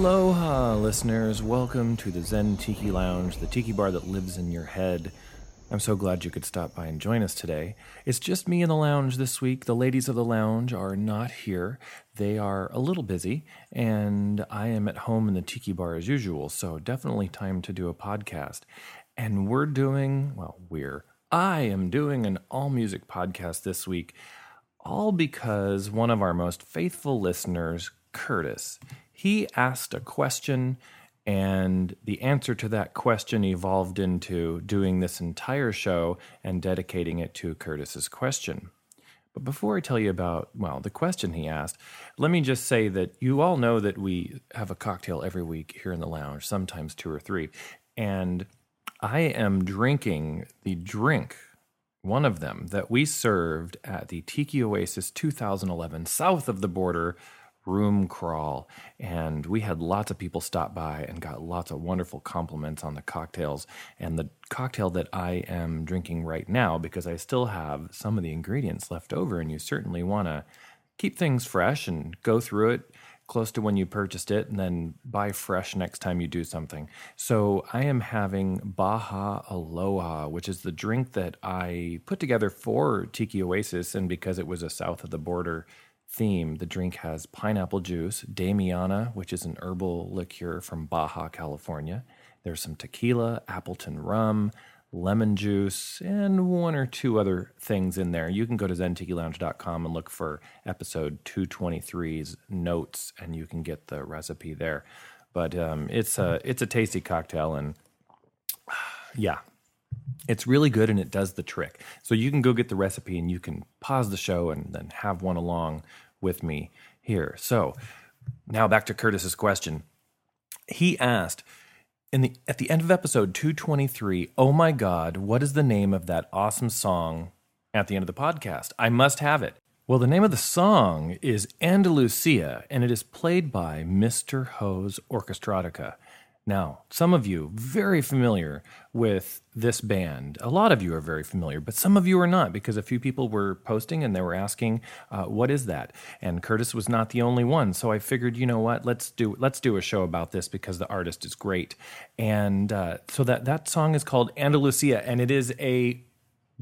Aloha, listeners. Welcome to the Zen Tiki Lounge, the tiki bar that lives in your head. I'm so glad you could stop by and join us today. It's just me in the lounge this week. The ladies of the lounge are not here. They are a little busy, and I am at home in the tiki bar as usual, so definitely time to do a podcast. And we're doing, well, we're, I am doing an all music podcast this week, all because one of our most faithful listeners, Curtis, he asked a question and the answer to that question evolved into doing this entire show and dedicating it to Curtis's question. But before I tell you about, well, the question he asked, let me just say that you all know that we have a cocktail every week here in the lounge, sometimes two or three. And I am drinking the drink, one of them, that we served at the Tiki Oasis 2011 south of the border room crawl. And we had lots of people stop by and got lots of wonderful compliments on the cocktails. And the cocktail that I am drinking right now, because I still have some of the ingredients left over, and you certainly want to keep things fresh and go through it close to when you purchased it and then buy fresh next time you do something. So I am having Baja Aloha, which is the drink that I put together for Tiki Oasis and because it was a south of the border theme. The drink has pineapple juice, Damiana, which is an herbal liqueur from Baja, California. There's some tequila, Appleton rum, lemon juice, and one or two other things in there. You can go to zentikilounge.com and look for episode 223's notes, and you can get the recipe there. But um, it's a it's a tasty cocktail, and yeah, it's really good and it does the trick. So you can go get the recipe and you can pause the show and then have one along with me here. So now back to Curtis's question. He asked in the at the end of episode 223, "Oh my god, what is the name of that awesome song at the end of the podcast? I must have it." Well, the name of the song is Andalusia and it is played by Mr. Ho's Orchestrotica. Now, some of you very familiar with this band. A lot of you are very familiar, but some of you are not because a few people were posting and they were asking, uh, "What is that?" And Curtis was not the only one, so I figured, you know what, let's do let's do a show about this because the artist is great. And uh, so that that song is called Andalusia, and it is a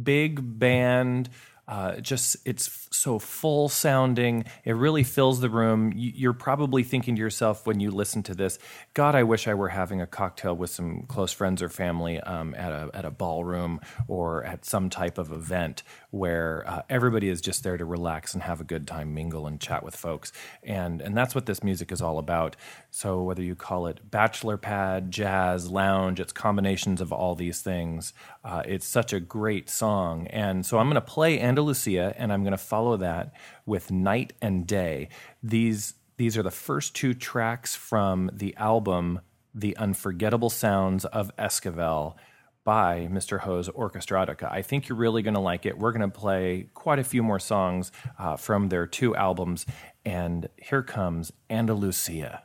big band uh, just it's so full sounding. It really fills the room. You're probably thinking to yourself when you listen to this, God, I wish I were having a cocktail with some close friends or family um, at a at a ballroom or at some type of event where uh, everybody is just there to relax and have a good time, mingle and chat with folks. And and that's what this music is all about. So whether you call it bachelor pad, jazz, lounge, it's combinations of all these things. Uh, it's such a great song. And so I'm going to play Andalusia, and I'm going to follow that with Night and Day. These these are the first two tracks from the album The Unforgettable Sounds of Esquivel by Mr. Ho's Orchestrotica. I think you're really going to like it. We're going to play quite a few more songs uh, from their two albums, and here comes Andalusia.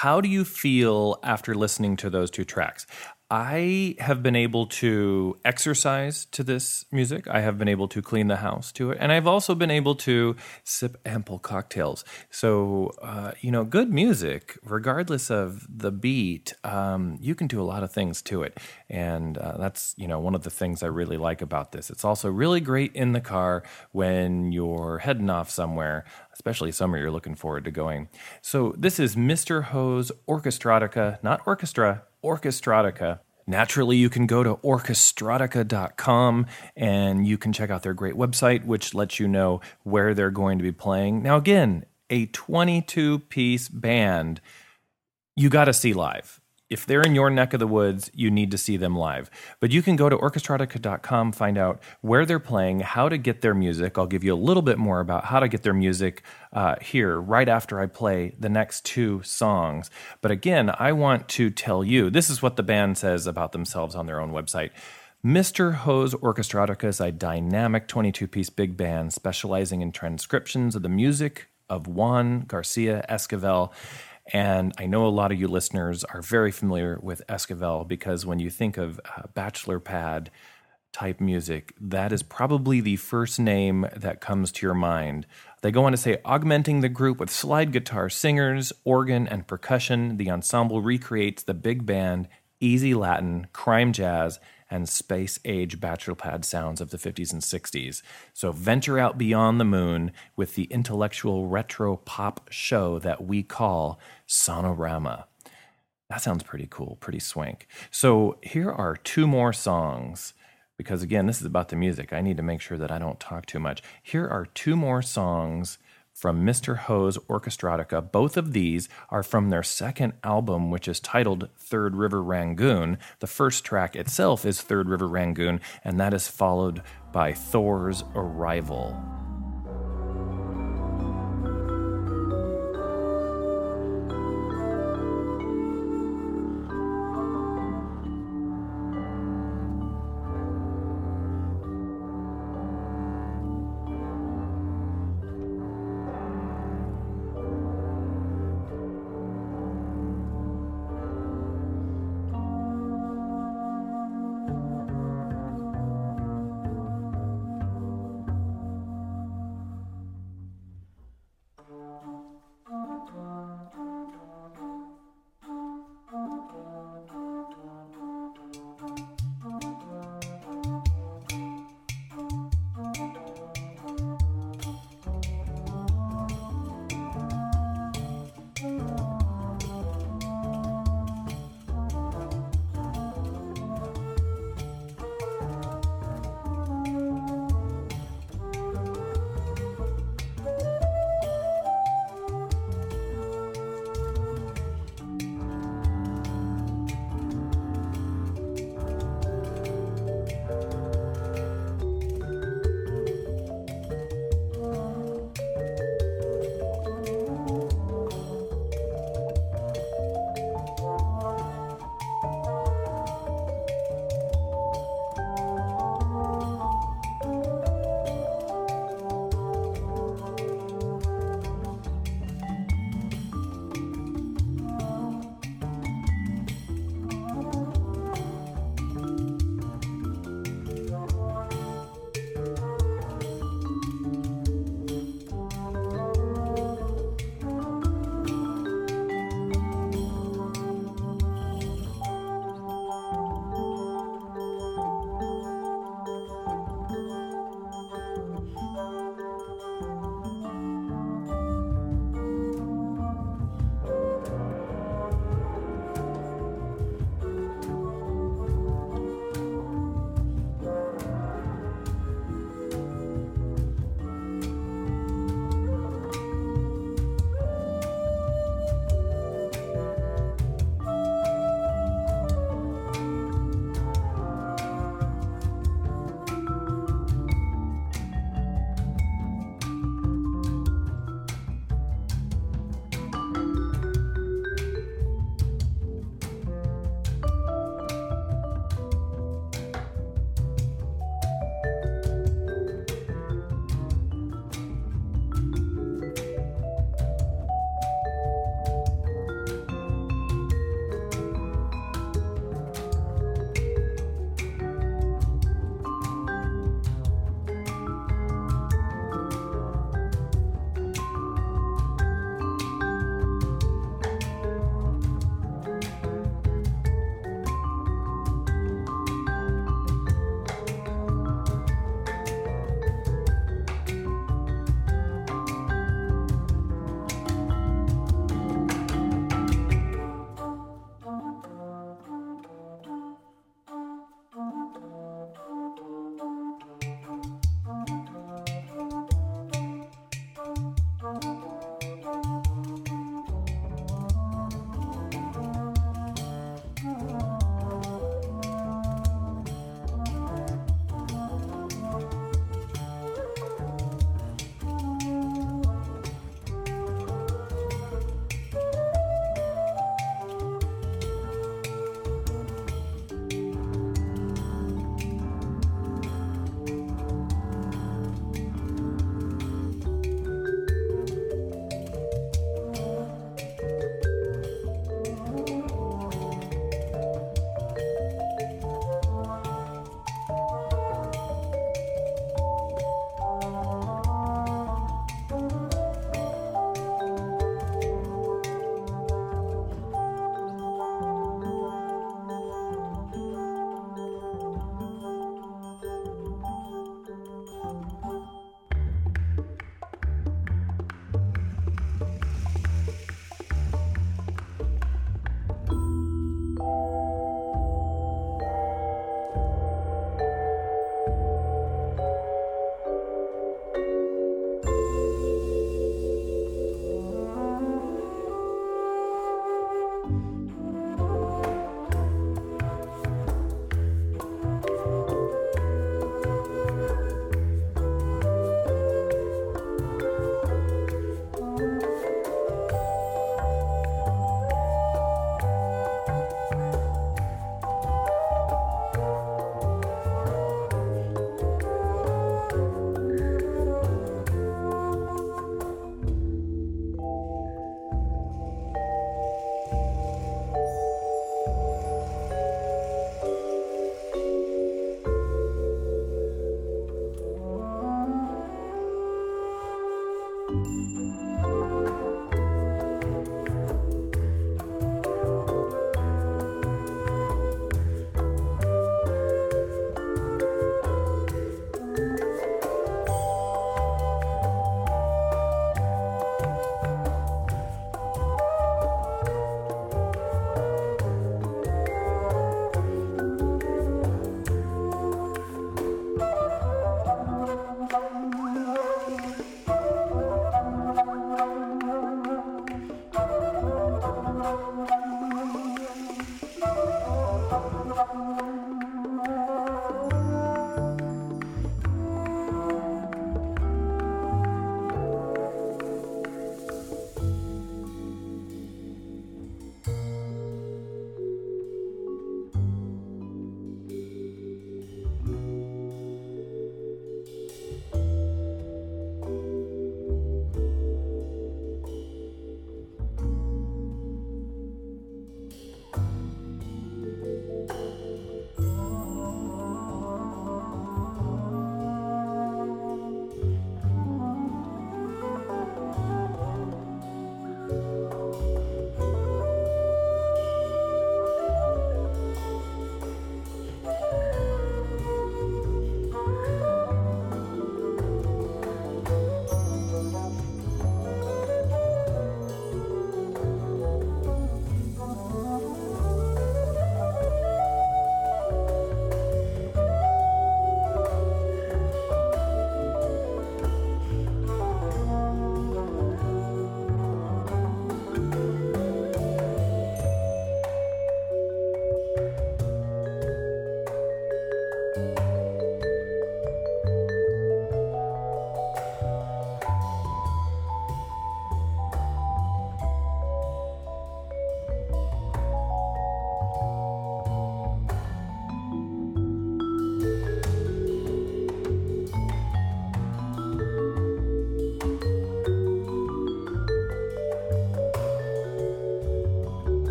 How do you feel after listening to those two tracks? I have been able to exercise to this music. I have been able to clean the house to it. And I've also been able to sip ample cocktails. So, uh, you know, good music, regardless of the beat, um, you can do a lot of things to it. And uh, that's, you know, one of the things I really like about this. It's also really great in the car when you're heading off somewhere, especially somewhere you're looking forward to going. So, this is Mr. Ho's Orchestrotica, not orchestra, Orchestrotica. Naturally, you can go to orchestrotica.com and you can check out their great website, which lets you know where they're going to be playing. Now, again, a 22 piece band you got to see live. If they're in your neck of the woods, you need to see them live. But you can go to orchestrotica.com, find out where they're playing, how to get their music. I'll give you a little bit more about how to get their music uh, here right after I play the next two songs. But again, I want to tell you this is what the band says about themselves on their own website. Mr. Ho's Orchestrotica is a dynamic 22 piece big band specializing in transcriptions of the music of Juan Garcia Esquivel. And I know a lot of you listeners are very familiar with Esquivel because when you think of uh, bachelor pad type music, that is probably the first name that comes to your mind. They go on to say, augmenting the group with slide guitar singers, organ, and percussion, the ensemble recreates the big band, easy Latin, crime jazz, and space age bachelor pad sounds of the 50s and 60s. So venture out beyond the moon with the intellectual retro pop show that we call Sonorama. That sounds pretty cool, pretty swank. So here are two more songs because again, this is about the music. I need to make sure that I don't talk too much. Here are two more songs from Mr. Ho's Orchestrotica. Both of these are from their second album, which is titled Third River Rangoon. The first track itself is Third River Rangoon, and that is followed by Thor's Arrival.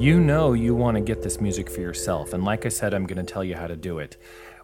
You know you want to get this music for yourself, and like I said, I'm going to tell you how to do it.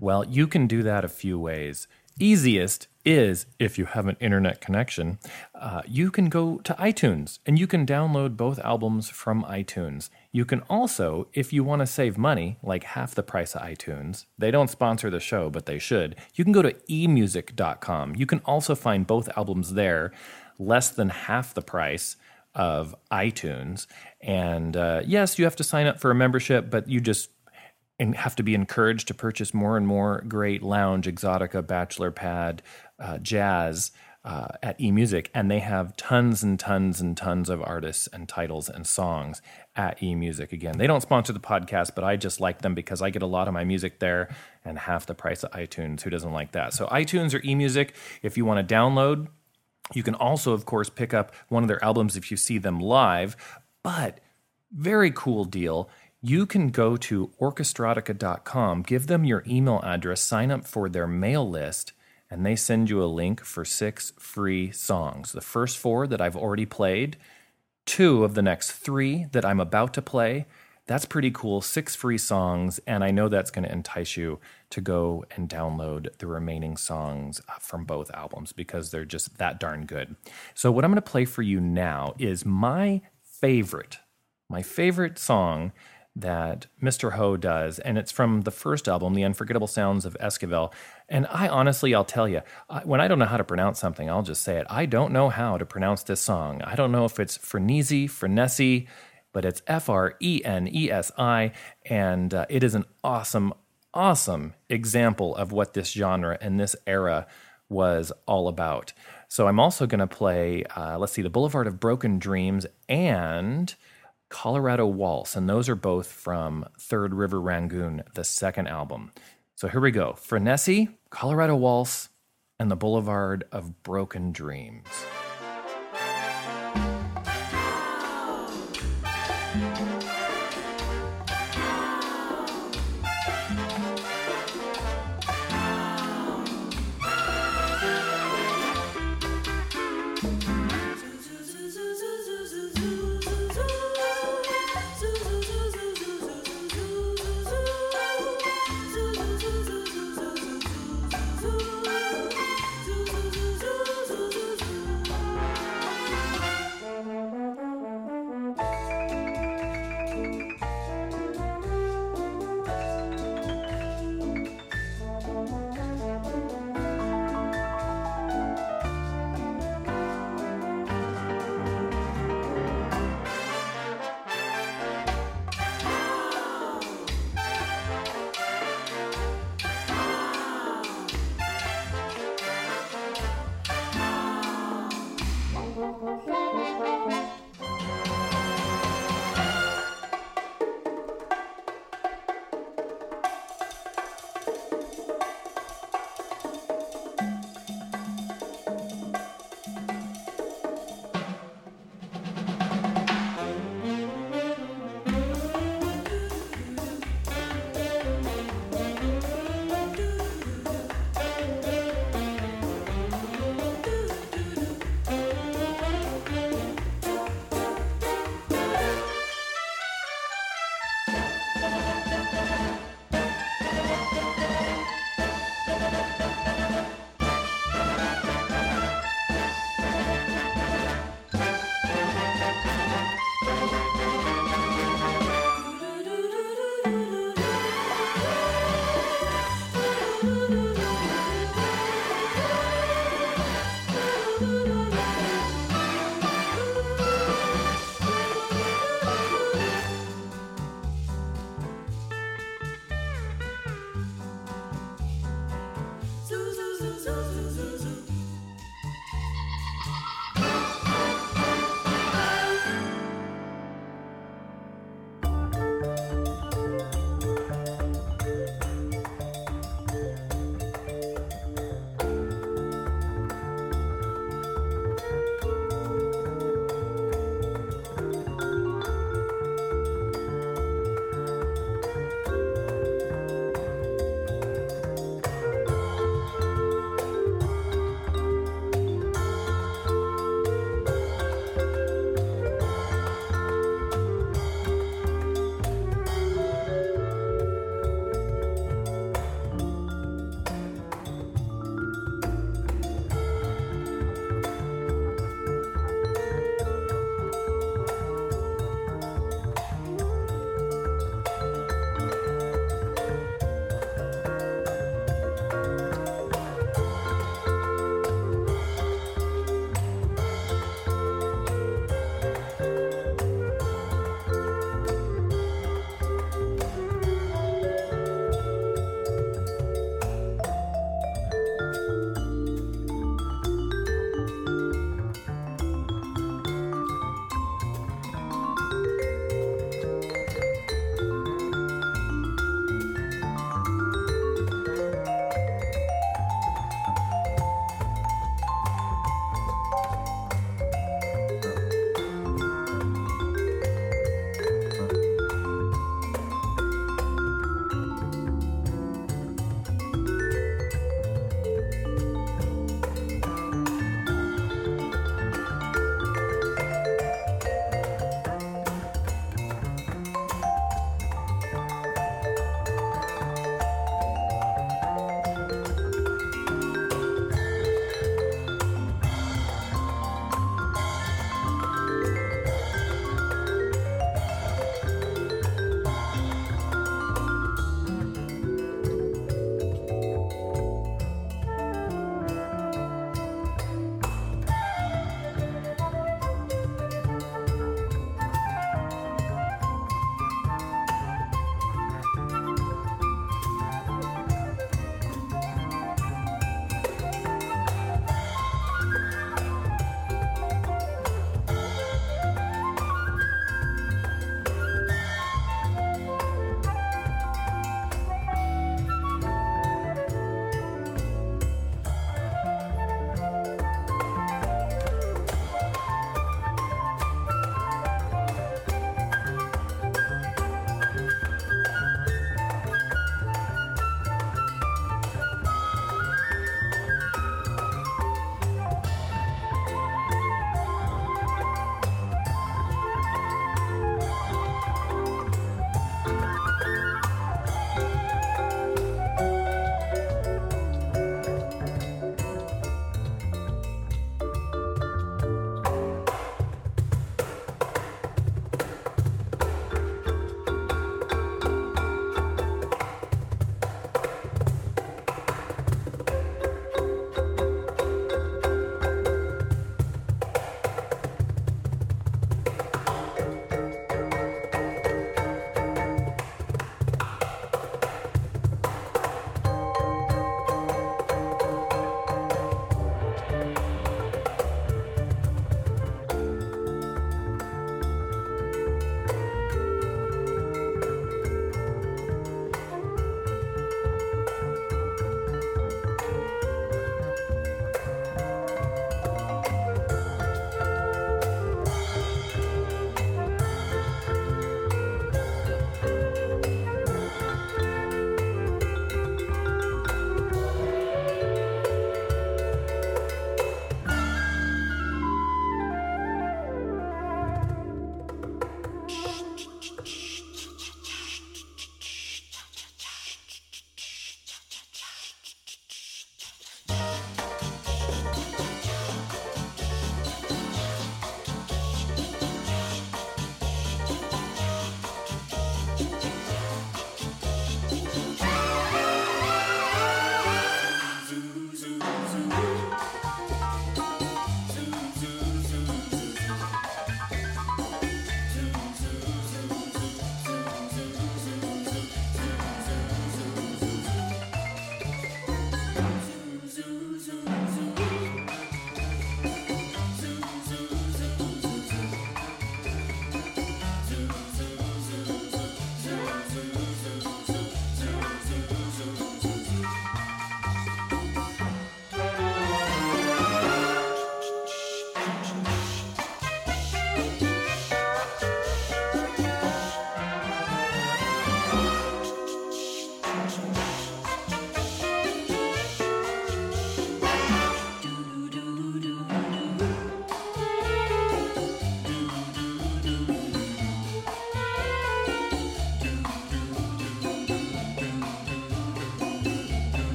Well, you can do that a few ways. Easiest is if you have an internet connection, uh, you can go to iTunes and you can download both albums from iTunes. You can also, if you want to save money, like half the price of iTunes, they don't sponsor the show, but they should, you can go to emusic.com. You can also find both albums there, less than half the price of iTunes. And uh, yes, you have to sign up for a membership, but you just and have to be encouraged to purchase more and more great lounge, exotica, bachelor pad, uh, jazz uh, at eMusic, and they have tons and tons and tons of artists and titles and songs at eMusic. Again, they don't sponsor the podcast, but I just like them because I get a lot of my music there and half the price of iTunes. Who doesn't like that? So iTunes or eMusic, if you want to download. You can also, of course, pick up one of their albums if you see them live, but very cool deal you can go to orchestrotica.com, give them your email address, sign up for their mail list, and they send you a link for six free songs. The first four that I've already played, two of the next three that I'm about to play. That's pretty cool. Six free songs, and I know that's going to entice you to go and download the remaining songs uh, from both albums because they're just that darn good. So, what I'm going to play for you now is my favorite, my favorite song that Mr. Ho does, and it's from the first album, The Unforgettable Sounds of Esquivel. And I honestly, I'll tell you, I, when I don't know how to pronounce something, I'll just say it. I don't know how to pronounce this song. I don't know if it's Frenesi, Frenesi, but it's F R E N E S I, and uh, it is an awesome, awesome example of what this genre and this era was all about. So I'm also going to play, uh, let's see, The Boulevard of Broken Dreams and Colorado Waltz, and those are both from Third River Rangoon, the second album. So here we go Frenesi, Colorado Waltz, and the Boulevard of Broken Dreams.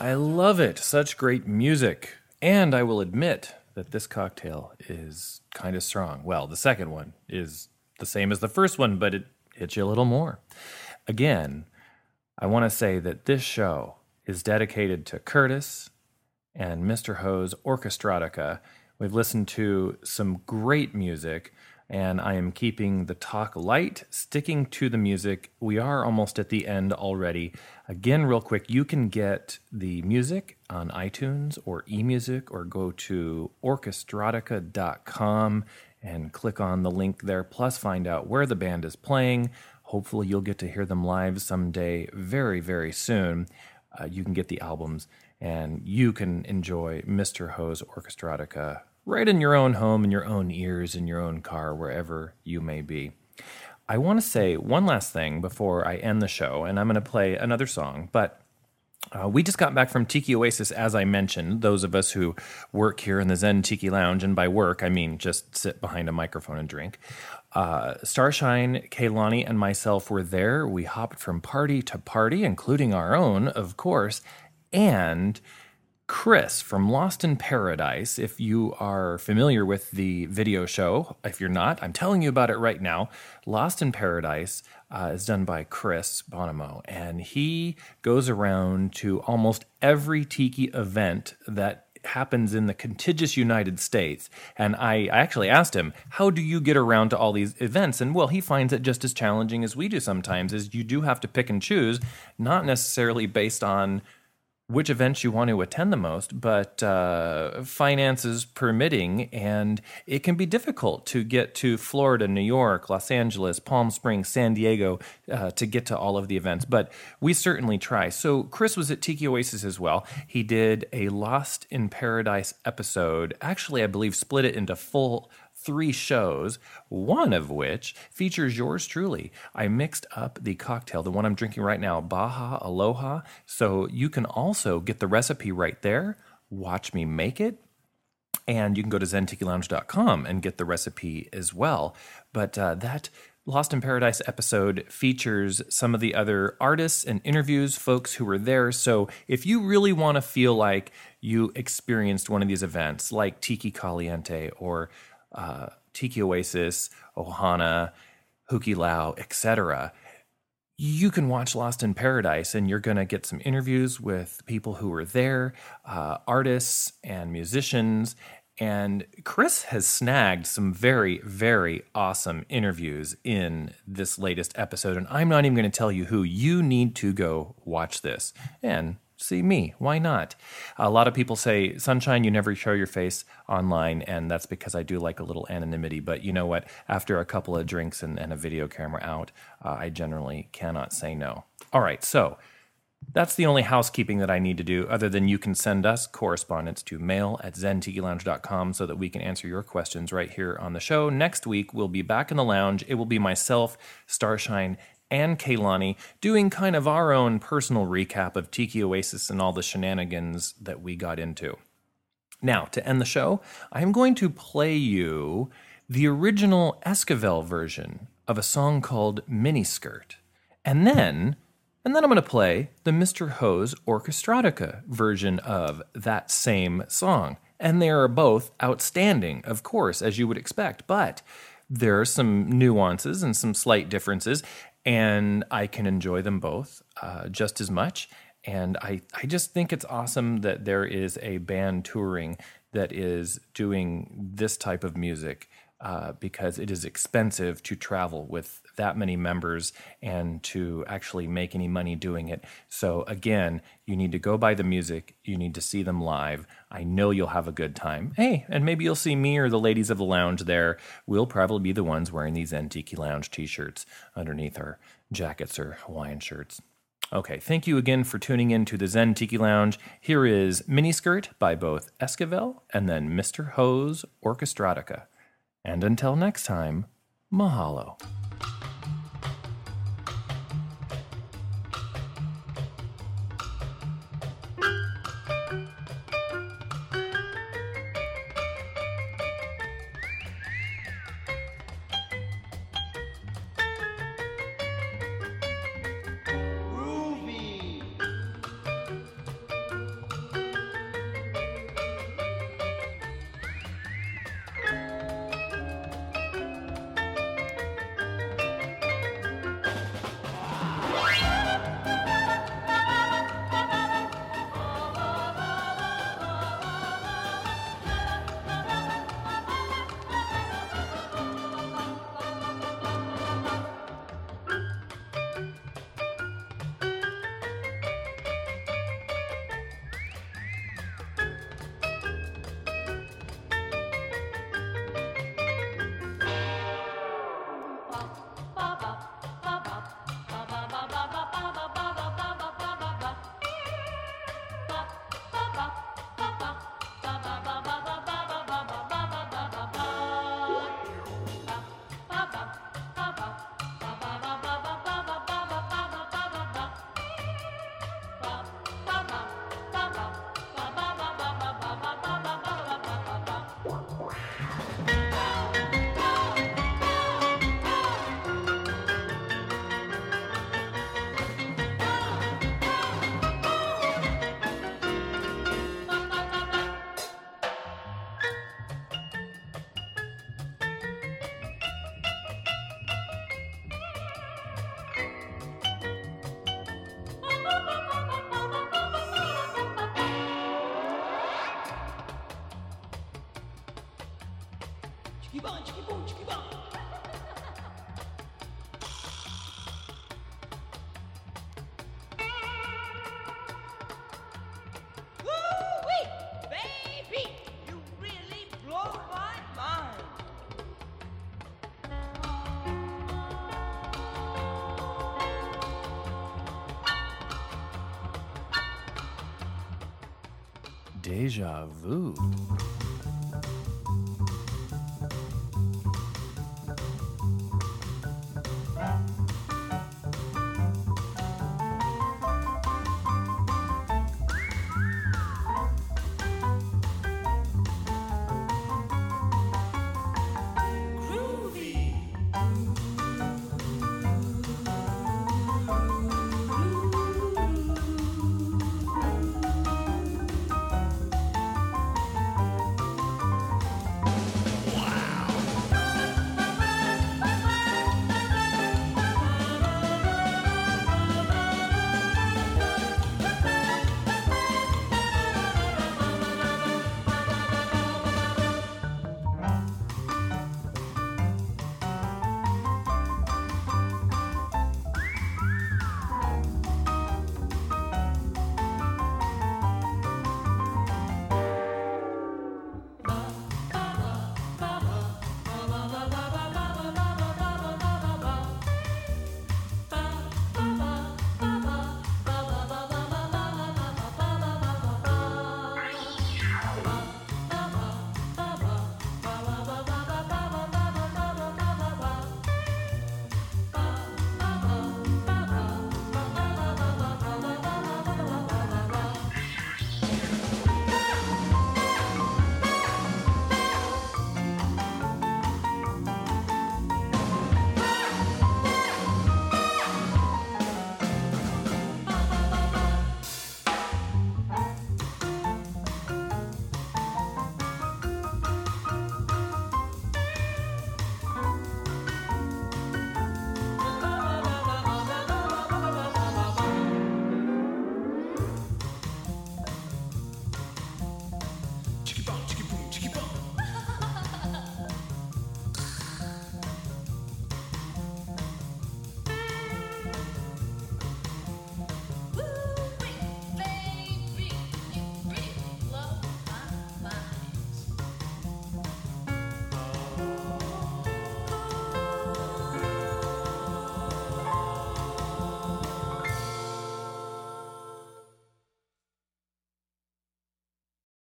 I love it. Such great music. And I will admit that this cocktail is kind of strong. Well, the second one is the same as the first one, but it hits you a little more. Again, I want to say that this show is dedicated to Curtis and Mr. Ho's Orchestrotica. We've listened to some great music, and I am keeping the talk light, sticking to the music. We are almost at the end already. Again, real quick, you can get the music on iTunes or eMusic or go to orchestrotica.com and click on the link there, plus find out where the band is playing. Hopefully, you'll get to hear them live someday very, very soon. Uh, you can get the albums and you can enjoy Mr. Ho's Orchestrotica right in your own home, in your own ears, in your own car, wherever you may be. I want to say one last thing before I end the show, and I'm going to play another song, but uh, we just got back from Tiki Oasis, as I mentioned. Those of us who work here in the Zen Tiki Lounge, and by work, I mean just sit behind a microphone and drink. Uh, Starshine, Kaylani, and myself were there. We hopped from party to party, including our own, of course. And Chris from Lost in Paradise, if you are familiar with the video show, if you're not, I'm telling you about it right now. Lost in Paradise uh, is done by Chris Bonomo, and he goes around to almost every tiki event that happens in the contiguous United States. And I, I actually asked him, How do you get around to all these events? And well, he finds it just as challenging as we do sometimes, is you do have to pick and choose, not necessarily based on which events you want to attend the most, but uh, finances permitting, and it can be difficult to get to Florida, New York, Los Angeles, Palm Springs, San Diego uh, to get to all of the events. But we certainly try. So Chris was at Tiki Oasis as well. He did a Lost in Paradise episode. Actually, I believe split it into full three shows, one of which features yours truly. I mixed up the cocktail, the one I'm drinking right now, Baja Aloha. So you can also get the recipe right there, watch me make it. And you can go to zentikilounge.com and get the recipe as well. But uh, that Lost in Paradise episode features some of the other artists and interviews, folks who were there. So if you really want to feel like you experienced one of these events, like Tiki Caliente or uh, Tiki Oasis, Ohana, Hukilau, etc., you can watch Lost in Paradise and you're going to get some interviews with people who were there, uh, artists and musicians. And Chris has snagged some very, very awesome interviews in this latest episode. And I'm not even going to tell you who. You need to go watch this. And see me. Why not? A lot of people say, Sunshine, you never show your face online, and that's because I do like a little anonymity. But you know what? After a couple of drinks and, and a video camera out, uh, I generally cannot say no. All right, so that's the only housekeeping that I need to do, other than you can send us correspondence to mail at zentikilounge.com so that we can answer your questions right here on the show. Next week, we'll be back in the lounge. It will be myself, Starshine, and Kaylani doing kind of our own personal recap of Tiki Oasis and all the shenanigans that we got into. Now, to end the show, I'm going to play you the original Esquivel version of a song called Miniskirt. And then, and then I'm going to play the Mr. Ho's Orchestrotica version of that same song. And they are both outstanding, of course, as you would expect. But there are some nuances and some slight differences and I can enjoy them both uh, just as much. And I, I just think it's awesome that there is a band touring that is doing this type of music uh, because it is expensive to travel with that many members and to actually make any money doing it. So, again, you need to go buy the music, you need to see them live. I know you'll have a good time. Hey, and maybe you'll see me or the ladies of the lounge there. We'll probably be the ones wearing the Zen Tiki Lounge t shirts underneath our jackets or Hawaiian shirts. Okay, thank you again for tuning in to the Zen Tiki Lounge. Here is Miniskirt by both Esquivel and then Mr. Ho's Orchestrotica. And until next time, mahalo. Deja vu.